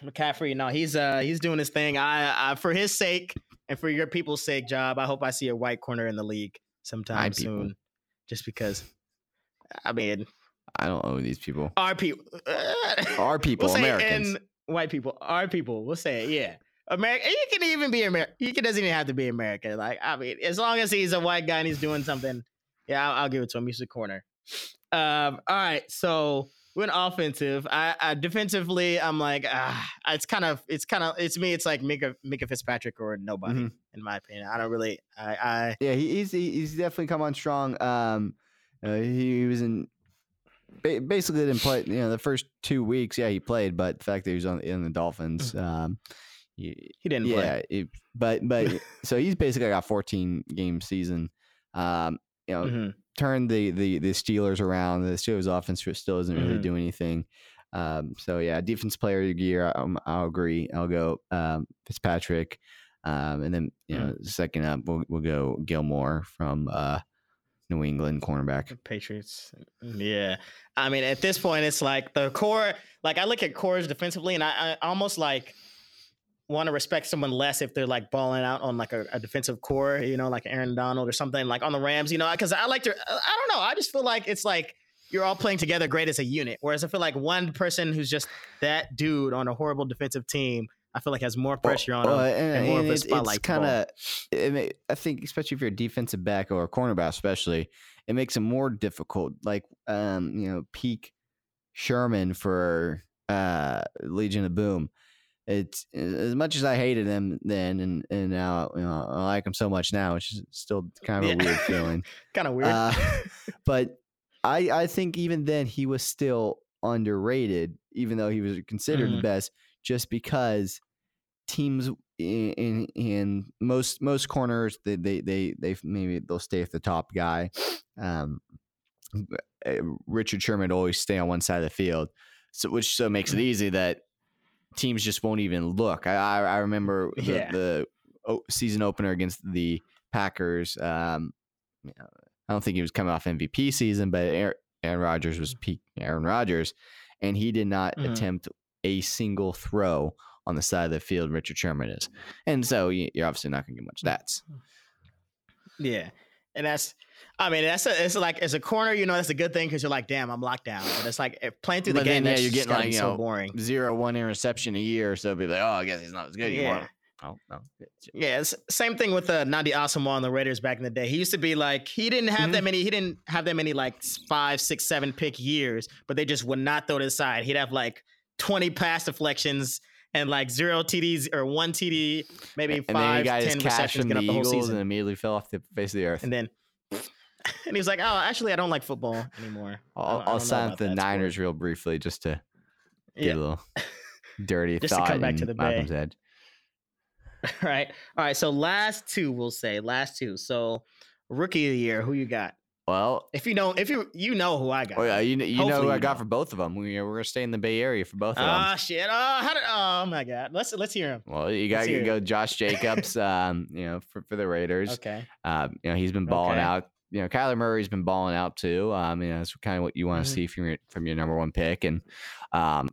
McCaffrey. No, he's uh he's doing his thing. I, I for his sake and for your people's sake, job. I hope I see a white corner in the league sometime My people. Soon. Just because, I mean, I don't owe these people. our people, *laughs* Our people, we'll say Americans. and white people, our people. We'll say it. Yeah. America, you can even be American. He can, doesn't even have to be American. Like, I mean, as long as he's a white guy and he's doing something, yeah, I'll, I'll give it to him. He's the corner. Um, all right, so we're offensive. I, I defensively, I'm like, ah, it's kind of, it's kind of, it's me. It's like Minkah, Minkah Fitzpatrick or nobody, Mhm. In my opinion. I don't really, I, I, Yeah, he, he's he, he's definitely come on strong. Um, uh, he, he was in ba- basically didn't play. You know, the first two weeks, yeah, he played, but the fact that he was on in the Dolphins, um, he, he didn't play. yeah, it, but but *laughs* so he's basically got a 14 game season. Um, you know, Mhm. turned the the the Steelers around. The Steelers offense still doesn't really Mhm. do anything. Um, so yeah, defense player of the year. Um, I'll agree. I'll go um, Fitzpatrick, um, and then you know second up we'll we'll go Gilmore from uh, New England cornerback. Patriots. Yeah. I mean, at this point, it's like the core, like I look at cores defensively and I, I almost like want to respect someone less if they're like balling out on like a, a defensive core, you know, like Aaron Donald or something like on the Rams, you know, because I like to, I don't know. I just feel like it's like you're all playing together great as a unit. Whereas I feel like one person who's just that dude on a horrible defensive team, I feel like has more pressure on him. Well, and more of a it's, spotlight to kind of. I think, especially if you're a defensive back or a cornerback, especially, it makes it more difficult. Like, um, you know, peak Sherman for uh, Legion of Boom. it's as much as I hated him then, and and now you know I like him so much now, which is still kind of a weird feeling. *laughs* kind of weird. Uh, *laughs* but I I think even then he was still underrated, even though he was considered the Mhm. best, just because teams in in, in most most corners they they they they maybe they'll stay with the top guy. Um, uh, Richard Sherman always stay on one side of the field, so which so makes it Mm. easy that teams just won't even look. I I, I remember the, Yeah. the season opener against the Packers. Um, I don't think he was coming off MVP season, but Aaron, Aaron Rodgers was peak Aaron Rodgers, and he did not Mhm. attempt a single throw on the side of the field. Richard Sherman is, and so you- you're obviously not going to get much stats. yeah, and that's. I mean, that's a, it's like as a corner, you know, that's a good thing because you're like, damn, I'm locked down. But it's like if playing through the But game, then, yeah, you're getting like, you so know, boring. Zero one interception a year, so be like, oh, I guess he's not as good anymore. Yeah. Oh no, Yeah, it's same thing with uh, Nnamdi Asomugha on the Raiders back in the day. He used to be like he didn't have Mm-hmm. that many. He didn't have that many like five, six, seven pick years, but they just would not throw to the side. He'd have like twenty pass deflections and like zero TDs or one TD, maybe and then five, he got ten receptions, get the up the whole Eagles season, and immediately fell off the face of the earth. and then. *laughs* And he was like, "Oh, actually, I don't like football anymore." I'll, I'll sign the that sport." Niners real briefly just to get Yeah. a little *laughs* dirty Just to thought. come back to the Bay. Head. *laughs* right. All right. So last two, we'll say last two. So rookie of the year, who you got? Well, If you know, if you you know who I got. oh yeah, you, you know who I got know. for both of them. We, we're gonna stay in the Bay Area for both of them. Ah shit! Oh, how did? Oh my god! Let's let's hear him. well, you got to go Josh Jacobs, *laughs* um, you know, for, for the Raiders. Okay. Um, you know, he's been balling Okay. out. You know, Kyler Murray's been balling out too. Um, you know, that's kind of what you want to Mhm. see from your from your number one pick. And um,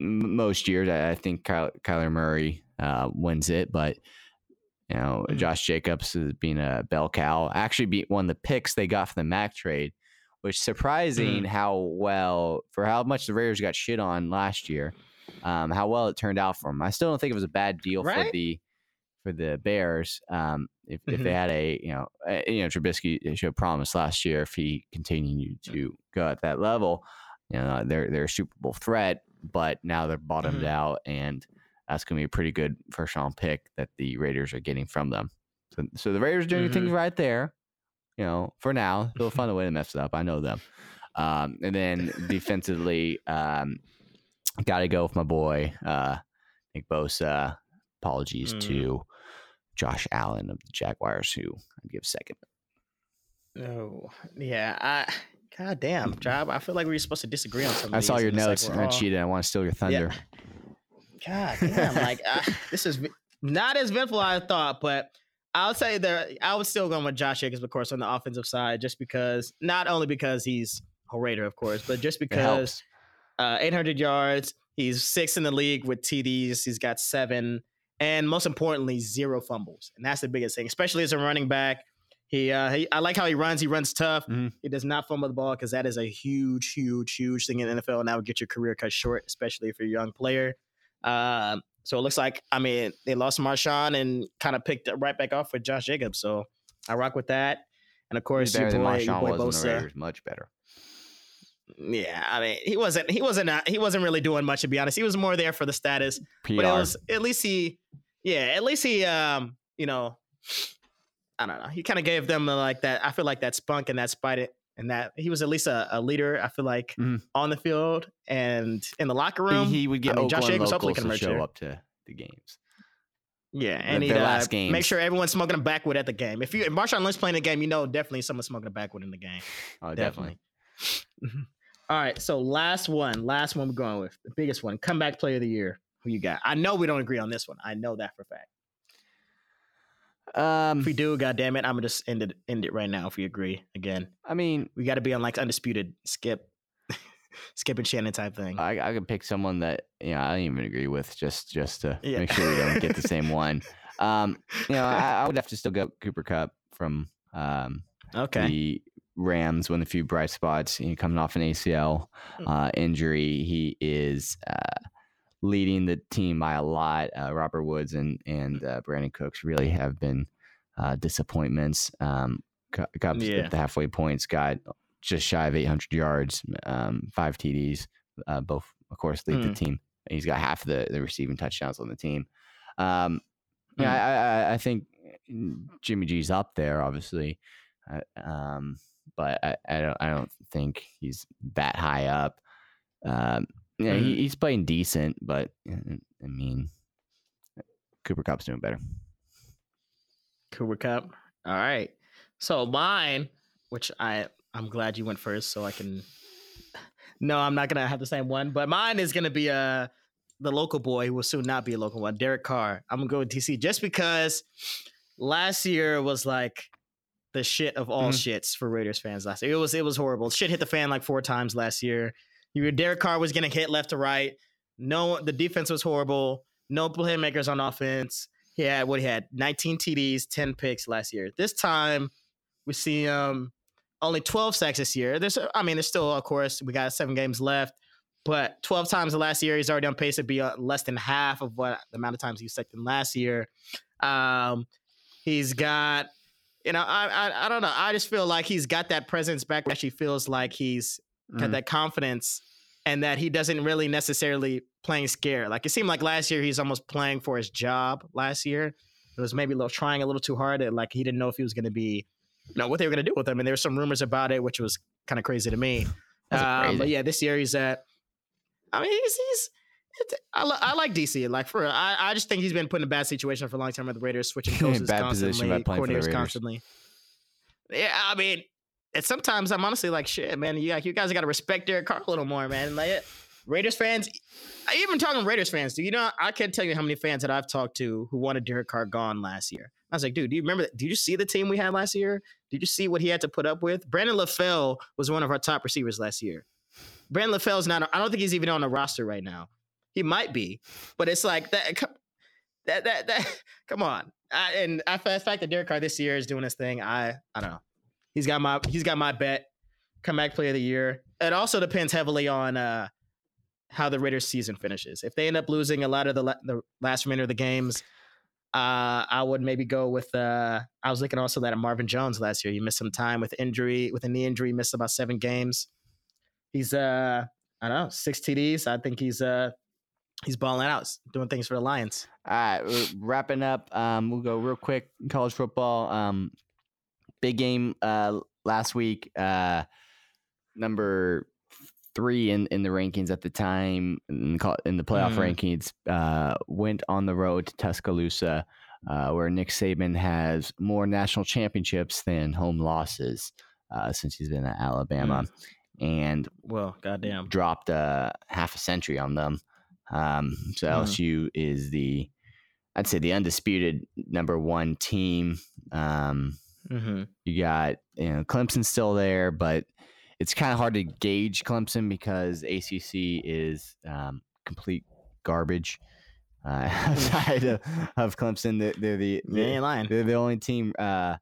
m- most years, I, I think Kyler, Kyler Murray uh, wins it, but you know, Mhm. Josh Jacobs is being a bell cow. Actually, beat one of the picks they got from the Mack trade, which surprising Mm. how well for how much the Raiders got shit on last year. Um, how well it turned out for them. I still don't think it was a bad deal for the for the Bears. Um, if, if they Mhm. had a you know uh, you know Trubisky showed promise last year if he continued to go at that level, you know they're they're a Super Bowl threat, but now they're bottomed Mhm. out, and that's going to be a pretty good first round pick that the Raiders are getting from them. So so the Raiders are doing things Mhm. right there. You know, for now, they'll *laughs* find a way to mess it up. I know them. Um, and then defensively, um, got to go with my boy uh, Nick Bosa. Apologies Mm. to Josh Allen of the Jaguars, who I give second. Oh yeah. I. God damn, job. I feel like we were supposed to disagree on something. I saw your notes and I cheated. I want to steal your thunder. God damn, like uh, *laughs* this is not as eventful as I thought, but I'll say that I was still going with Josh Jacobs, of course, on the offensive side, just because not only because he's a Raider, of course, but just because uh, 800 yards, he's sixth in the league with TDs, he's got seven, and most importantly, zero fumbles, and that's the biggest thing, especially as a running back. He, uh, he I like how he runs. He runs tough. Mhm. He does not fumble the ball because that is a huge, huge, huge thing in the NFL, and that would get your career cut short, especially if you're a young player. Um, so it looks like I mean they lost Marshawn and kind of picked it right back off with Josh Jacobs. So I rock with that. And of course, your boy, your Marshawn boy Bosa. Raiders. Much better. Yeah, I mean he wasn't he wasn't uh, he wasn't really doing much to be honest. He was more there for the status, PR. but it was at least he, yeah, at least he, um, you know, I don't know. He kind of gave them uh, like that. I feel like that spunk and that spite and that he was at least a, a leader. I feel like Mhm. on the field and in the locker room. he would get I mean, Josh Jacobs hopefully can show up to the games. Yeah, and their he'd uh, make sure everyone's smoking a backwood at the game. If you if Marshawn Lynch playing the game, you know definitely someone's smoking a backwood in the game. *laughs* Oh, definitely. Mhm. All right, so last one, last one we're going with the biggest one, comeback player of the year. Who you got? I know we don't agree on this one. I know that for a fact. Um, If we do, God damn it, I'm gonna just end it end it right now. If we agree again, I mean, we got to be on like undisputed skip, *laughs* skip and Shannon type thing. I, I could pick someone that you know I don't even agree with just just to Yeah. make sure we don't get the same *laughs* one. Um, you know, I, I would have to still go Cooper Kupp from um, okay, the Rams with a few bright spots. He coming off an ACL Mm. uh, injury. He is uh, leading the team by a lot. Uh, Robert Woods and and uh, Brandin Cooks really have been uh, disappointments. Um, Cu- Cubs Yeah. at the halfway points got just shy of 800 yards, um, five TDs. Uh, both, of course, lead the Mm. team He's got half the, the receiving touchdowns on the team. Um, yeah, I, I, I think Jimmy G's up there, obviously, uh, um, but I, I don't I don't think he's that high up. Yeah, he, he's playing decent, but uh, I mean, Cooper Kupp's doing better. Cooper Kupp. All right. So mine, which I I'm glad you went first, so I can. No, I'm not gonna have the same one, but mine is gonna be uh the local boy who will soon not be a local one, Derek Carr. I'm gonna go with DC just because last year was like the shit of all mm-hmm. shits for Raiders fans last year. It was it was horrible. Shit hit the fan like four times last year. Derek Carr was getting hit left to right. No, the defense was horrible. No playmakers on offense. He had what he had 19 TDs, 10 picks last year. This time we see um only 12 sacks this year. There's I mean, there's still of course we got seven games left, but 12 times the last year he's already on pace to be uh, less than half of what the amount of times he sacked in last year. Um, he's got you know I, I I don't know. I just feel like he's got that presence back. Actually feels like he's mm-hmm. that confidence and that he doesn't really necessarily playing scared. Like it seemed like last year he's almost playing for his job. Last year it was maybe a little trying a little too hard. And like he didn't know if he was going to be, you know, what they were going to do with him. And there were some rumors about it, which was kind of crazy to me. *sighs* Um, but yeah, this year he's at. I mean, he's he's. I, I like DC. Like for I, I just think he's been put in a bad situation for a long time with the Raiders, switching *laughs* coaches constantly, coordinators constantly. Yeah, I mean, and sometimes I'm honestly like, shit, man. You, like, you guys got to respect Derek Carr a little more, man. Like, Raiders fans, I even talking Raiders fans. Do you know? I can't tell you how many fans that I've talked to who wanted Derek Carr gone last year. I was like, dude, do you remember? Did you see the team we had last year? Did you see what he had to put up with? Brandon LaFell was one of our top receivers last year. Brandon LaFell's not. I don't think he's even on the roster right now. He might be, but it's like that. That that that. *laughs* Come on. I, and I, the fact that Derek Carr this year is doing his thing, I I don't know. He's got my he's got my bet. Comeback player of the year. It also depends heavily on uh, how the Raiders season finishes. If they end up losing a lot of the la- the last remainder of the games, uh, I would maybe go with. Uh, I was looking also that at Marvin Jones last year. He missed some time with injury, with a knee injury. Missed about seven games. He's uh, I don't know, six TDs. I think he's uh, he's balling out, doing things for the Lions. All right, wrapping up. Um, we'll go real quick. College football. Um, big game uh, last week. Uh, number three in, in the rankings at the time in, in the playoff mm. rankings uh, went on the road to Tuscaloosa, uh, where Nick Saban has more national championships than home losses uh, since he's been at Alabama, mm. and well, goddamn, dropped uh, half a century on them. Um, so mm. LSU is the, I'd say, the undisputed number one team. Um, Mm-hmm. You got you know Clemson's still there, but it's kind of hard to gauge Clemson because ACC is um, complete garbage. Uh, *laughs* outside of, of Clemson, they're, they're the they they're the only team uh,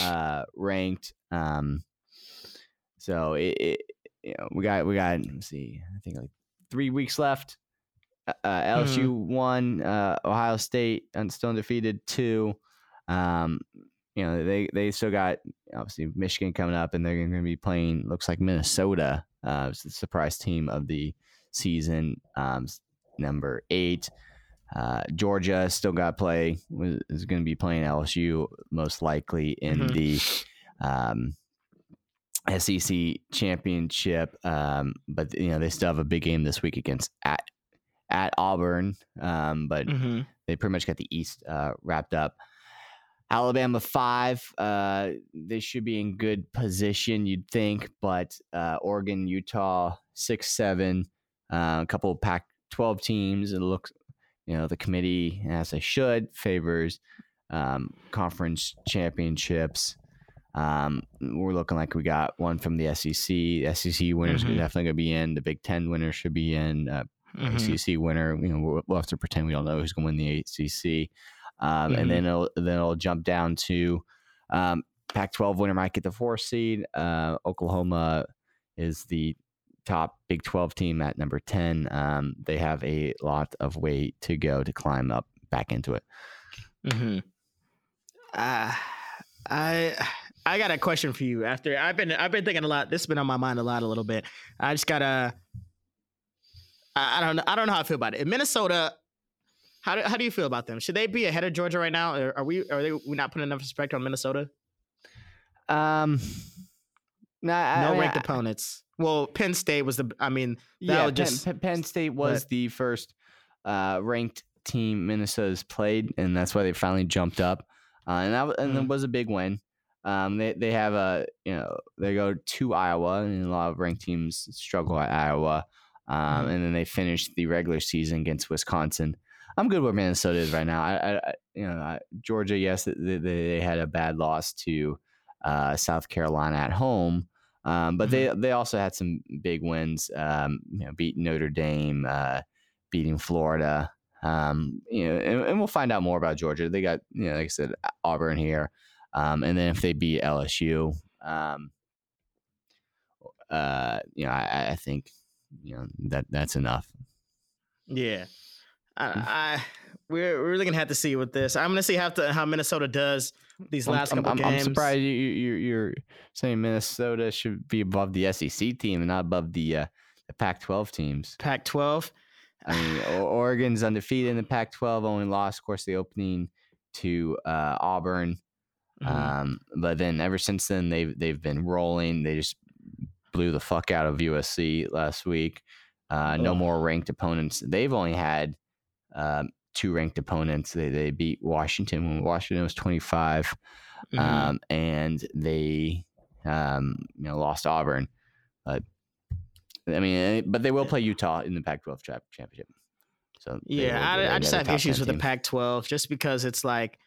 uh, ranked. Um, so it, it, you know we got we got let's see I think like three weeks left. Uh, LSU mm-hmm. one, uh, Ohio State and still undefeated two. Um, you know they they still got obviously Michigan coming up, and they're going to be playing. Looks like Minnesota, uh, the surprise team of the season, um, number eight. Uh, Georgia still got play. Is going to be playing LSU most likely in mm-hmm. the um, SEC championship. Um, but you know they still have a big game this week against at at Auburn. Um, but mm-hmm. they pretty much got the East uh, wrapped up. Alabama five, uh, they should be in good position, you'd think, but uh, Oregon, Utah six, seven, uh, a couple of Pac 12 teams. It looks, you know, the committee, as they should, favors um, conference championships. Um, we're looking like we got one from the SEC. The SEC winners mm-hmm. definitely going to be in. The Big Ten winner should be in. Uh, mm-hmm. ACC winner, you know, we'll, we'll have to pretend we don't know who's going to win the ACC. Um, mm-hmm. and then it'll then it'll jump down to um, Pac-12 winner might get the four seed. Uh, Oklahoma is the top Big 12 team at number 10. Um, they have a lot of way to go to climb up back into it. Hmm. Uh, I I got a question for you. After I've been I've been thinking a lot. This has been on my mind a lot a little bit. I just gotta I, I don't know. I don't know how I feel about it. In Minnesota, how do, how do you feel about them? Should they be ahead of Georgia right now? Or are we are they we not putting enough respect on Minnesota? Um, no, I, no I, ranked I, opponents. Well, Penn State was the. I mean, that yeah, Penn, just Penn- State was but- the first uh, ranked team Minnesota's played, and that's why they finally jumped up. Uh, and that and it Mhm. was a big win. Um, they they have a you know they go to Iowa, and a lot of ranked teams struggle at Iowa. Um, Mhm. and then they finished the regular season against Wisconsin. I'm good where Minnesota is right now. I, I, you know I, Georgia, yes, they, they, they had a bad loss to uh, South Carolina at home. Um, but they they also had some big wins. Um, you know, beating Notre Dame, uh, beating Florida. Um, you know, and, and we'll find out more about Georgia. They got you know, like I said, Auburn here, um, and then if they beat LSU, um, uh, you know, I, I think you know that that's enough. yeah. I, Mm. I we're we're really gonna have to see with this. I'm gonna see how to, how Minnesota does these last I'm, couple I'm, games. I'm surprised you, you you're saying Minnesota should be above the SEC team and not above the uh, the Pac-12 teams. Pac-12. I mean, Oregon's undefeated in the Pac-12, only lost, of course, the opening to uh, Auburn. Mhm. Um, but then ever since then, they've they've been rolling. They just blew the fuck out of USC last week. Uh, no more ranked opponents. They've only had um, two ranked opponents. They they beat Washington when Washington was 25, Mhm. um, and they um, you know lost Auburn. But I mean, eh, but they will play Utah in the Pac-12 cha- championship. So they will- yeah, I, I just have issues 10 with the. Pac-12 just because it's like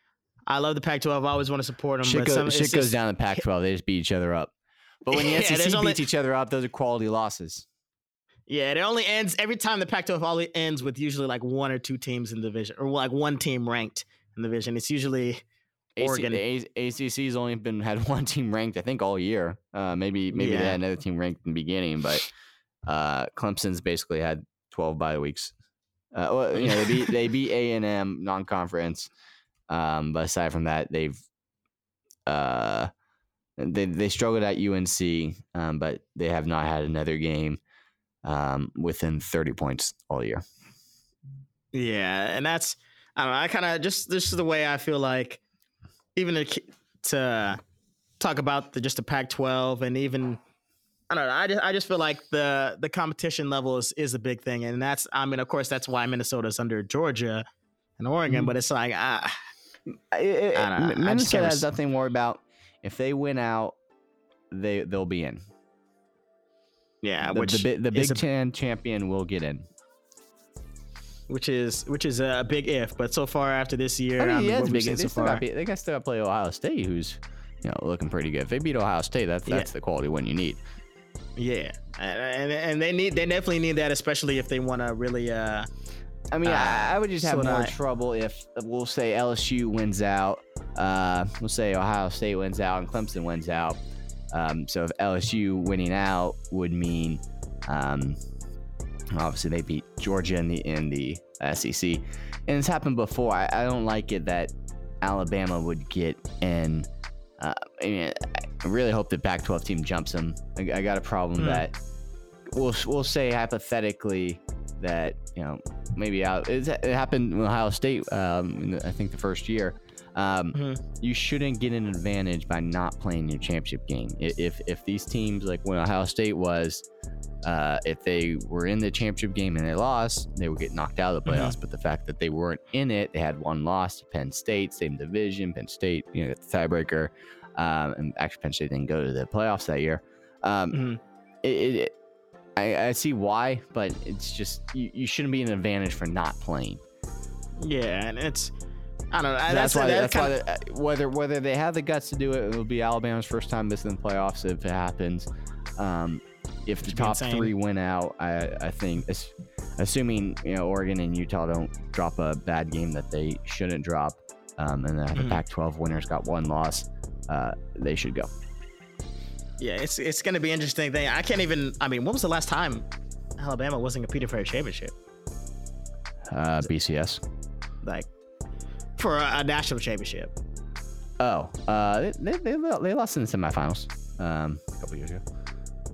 I love the Pac-12. I always want to support them. Shit, but go- some, shit goes just- down in the Pac-12. They just beat each other up. But when the *laughs* Yeah, SEC beats only- each other up, those are quality losses. Yeah, it only ends every time the Pac-12 only ends with usually like one or two teams in the division, or like one team ranked in the division. It's usually AC, Oregon. the A- ACC's only been had *laughs* one team ranked, I think, all year. Uh, maybe maybe they had another team ranked in the beginning, but uh, Clemson's basically had twelve bye weeks. Uh, well, you know, they beat they beat A and M non-conference, um, but aside from that, they've uh, they they struggled at UNC, um, but they have not had another game um, within thirty points all year. yeah, and that's I don't know. I kind of just this is the way I feel like even to, to talk about the just the Pac-12 and even I don't know. I just I just feel like the the competition level is is a big thing, and that's I mean, of course, that's why Minnesota's under Georgia and Oregon. Mhm. But it's like I- I- I don't know. Mi- I Minnesota has nothing to worry about. If they win out, they they'll be in. Yeah, the, which the, the Big a- Ten champion will get in. which is which is a big if. But so far after this year, I mean, yeah, it's big. They so still got be- they got still got to play Ohio State, who's you know looking pretty good. If they beat Ohio State, that's Yeah. that's the quality one you need. yeah, and, and and they need they definitely need that, especially if they want to really uh I mean, I, Uh, I would just have so more I. trouble if we'll say LSU wins out. Uh, we'll say Ohio State wins out and Clemson wins out. Um, so if LSU winning out would mean, um, obviously they beat Georgia in the in the SEC, and it's happened before. I, I don't like it that Alabama would get in. Uh, I mean, I really hope the Pac-12 team jumps them. I, I got a problem Hmm. that we'll we'll say hypothetically that you know maybe out it, it happened in Ohio State. Um, in the, I think the first year. Um, Mhm. You shouldn't get an advantage by not playing your championship game. If if these teams like when Ohio State was, uh, if they were in the championship game and they lost, they would get knocked out of the Mhm. playoffs. But the fact that they weren't in it, they had one loss to Penn State, same division. Penn State, you know, the tiebreaker, um, and actually Penn State didn't go to the playoffs that year. Um, Mhm. it, it, it- I, I see why, but it's just you, you shouldn't be an advantage for not playing. yeah, and it's I don't know. that's, That's, why. that's That's why. kinda- they- uh, Whether whether they have the guts to do it, it will be Alabama's first time missing the playoffs if it happens. Um, if the Which would be top insane. three win out, I I think, assuming you know Oregon and Utah don't drop a bad game that they shouldn't drop, um, and the, the Mhm. Pac-12 winners got one loss, uh, they should go. yeah, it's it's gonna be interesting thing. I can't even. I mean, when was the last time Alabama wasn't competing for a championship? Uh, BCS. Like for a, a national championship. Oh, uh, they, they, they, they lost in the semifinals um, a couple years ago.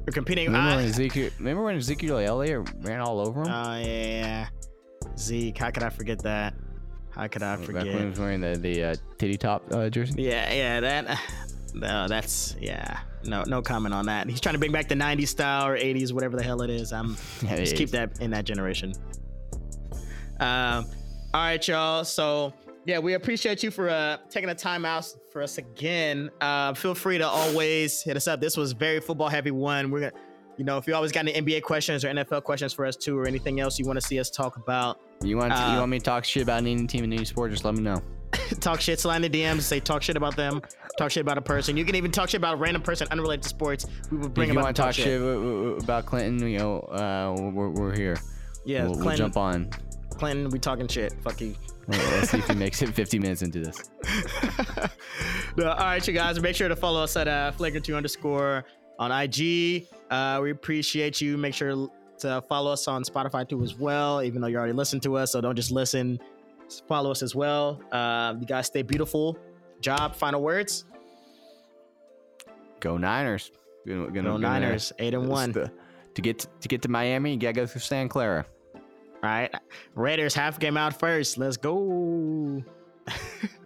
They're competing. Remember when I- Ezekiel? Remember when Ezekiel Elliott ran all over him? Oh yeah, Zeke. How could I forget that? How could I Back when he forget? was wearing the the uh, titty top uh, jersey. Yeah, yeah. That. *sighs* No, that's yeah. No, no comment on that. He's trying to bring back the '90s style or '80s, whatever the hell it is. I'm *laughs* Yeah, just keep that in that generation. Um, all right, y'all. So yeah, we appreciate you for uh taking the time out for us again. Uh, feel free to always hit us up. This was very football heavy one. We're gonna, you know, if you always got any NBA questions or NFL questions for us too, or anything else you want to see us talk about, You want Uh, you want me to talk shit about any team in any sport? Just let me know. *laughs* talk shit, slide in the DMs, say talk shit about them, talk shit about a person. You can even talk shit about a random person unrelated to sports. We will bring if you want to talk shit w- about Clinton, you know, uh, we're, we're here. Yeah, we'll, we'll jump on. Clinton, we talking shit. Fuck you. Let's see if he makes it 50 minutes into this. *laughs* No, all right, you guys. Make sure to follow us at uh, flagrant2 underscore on IG. Uh, we appreciate you. Make sure to follow us on Spotify too as well, even though you already listened to us. So don't just listen. Just follow us as well. Uh, you guys stay beautiful. Job, final words. Go Niners. Gonna, gonna, gonna- Niners, eight and one. To, to get to, to get to Miami, you gotta go through San Clara. All right. Raiders half game out first. Let's go. *laughs*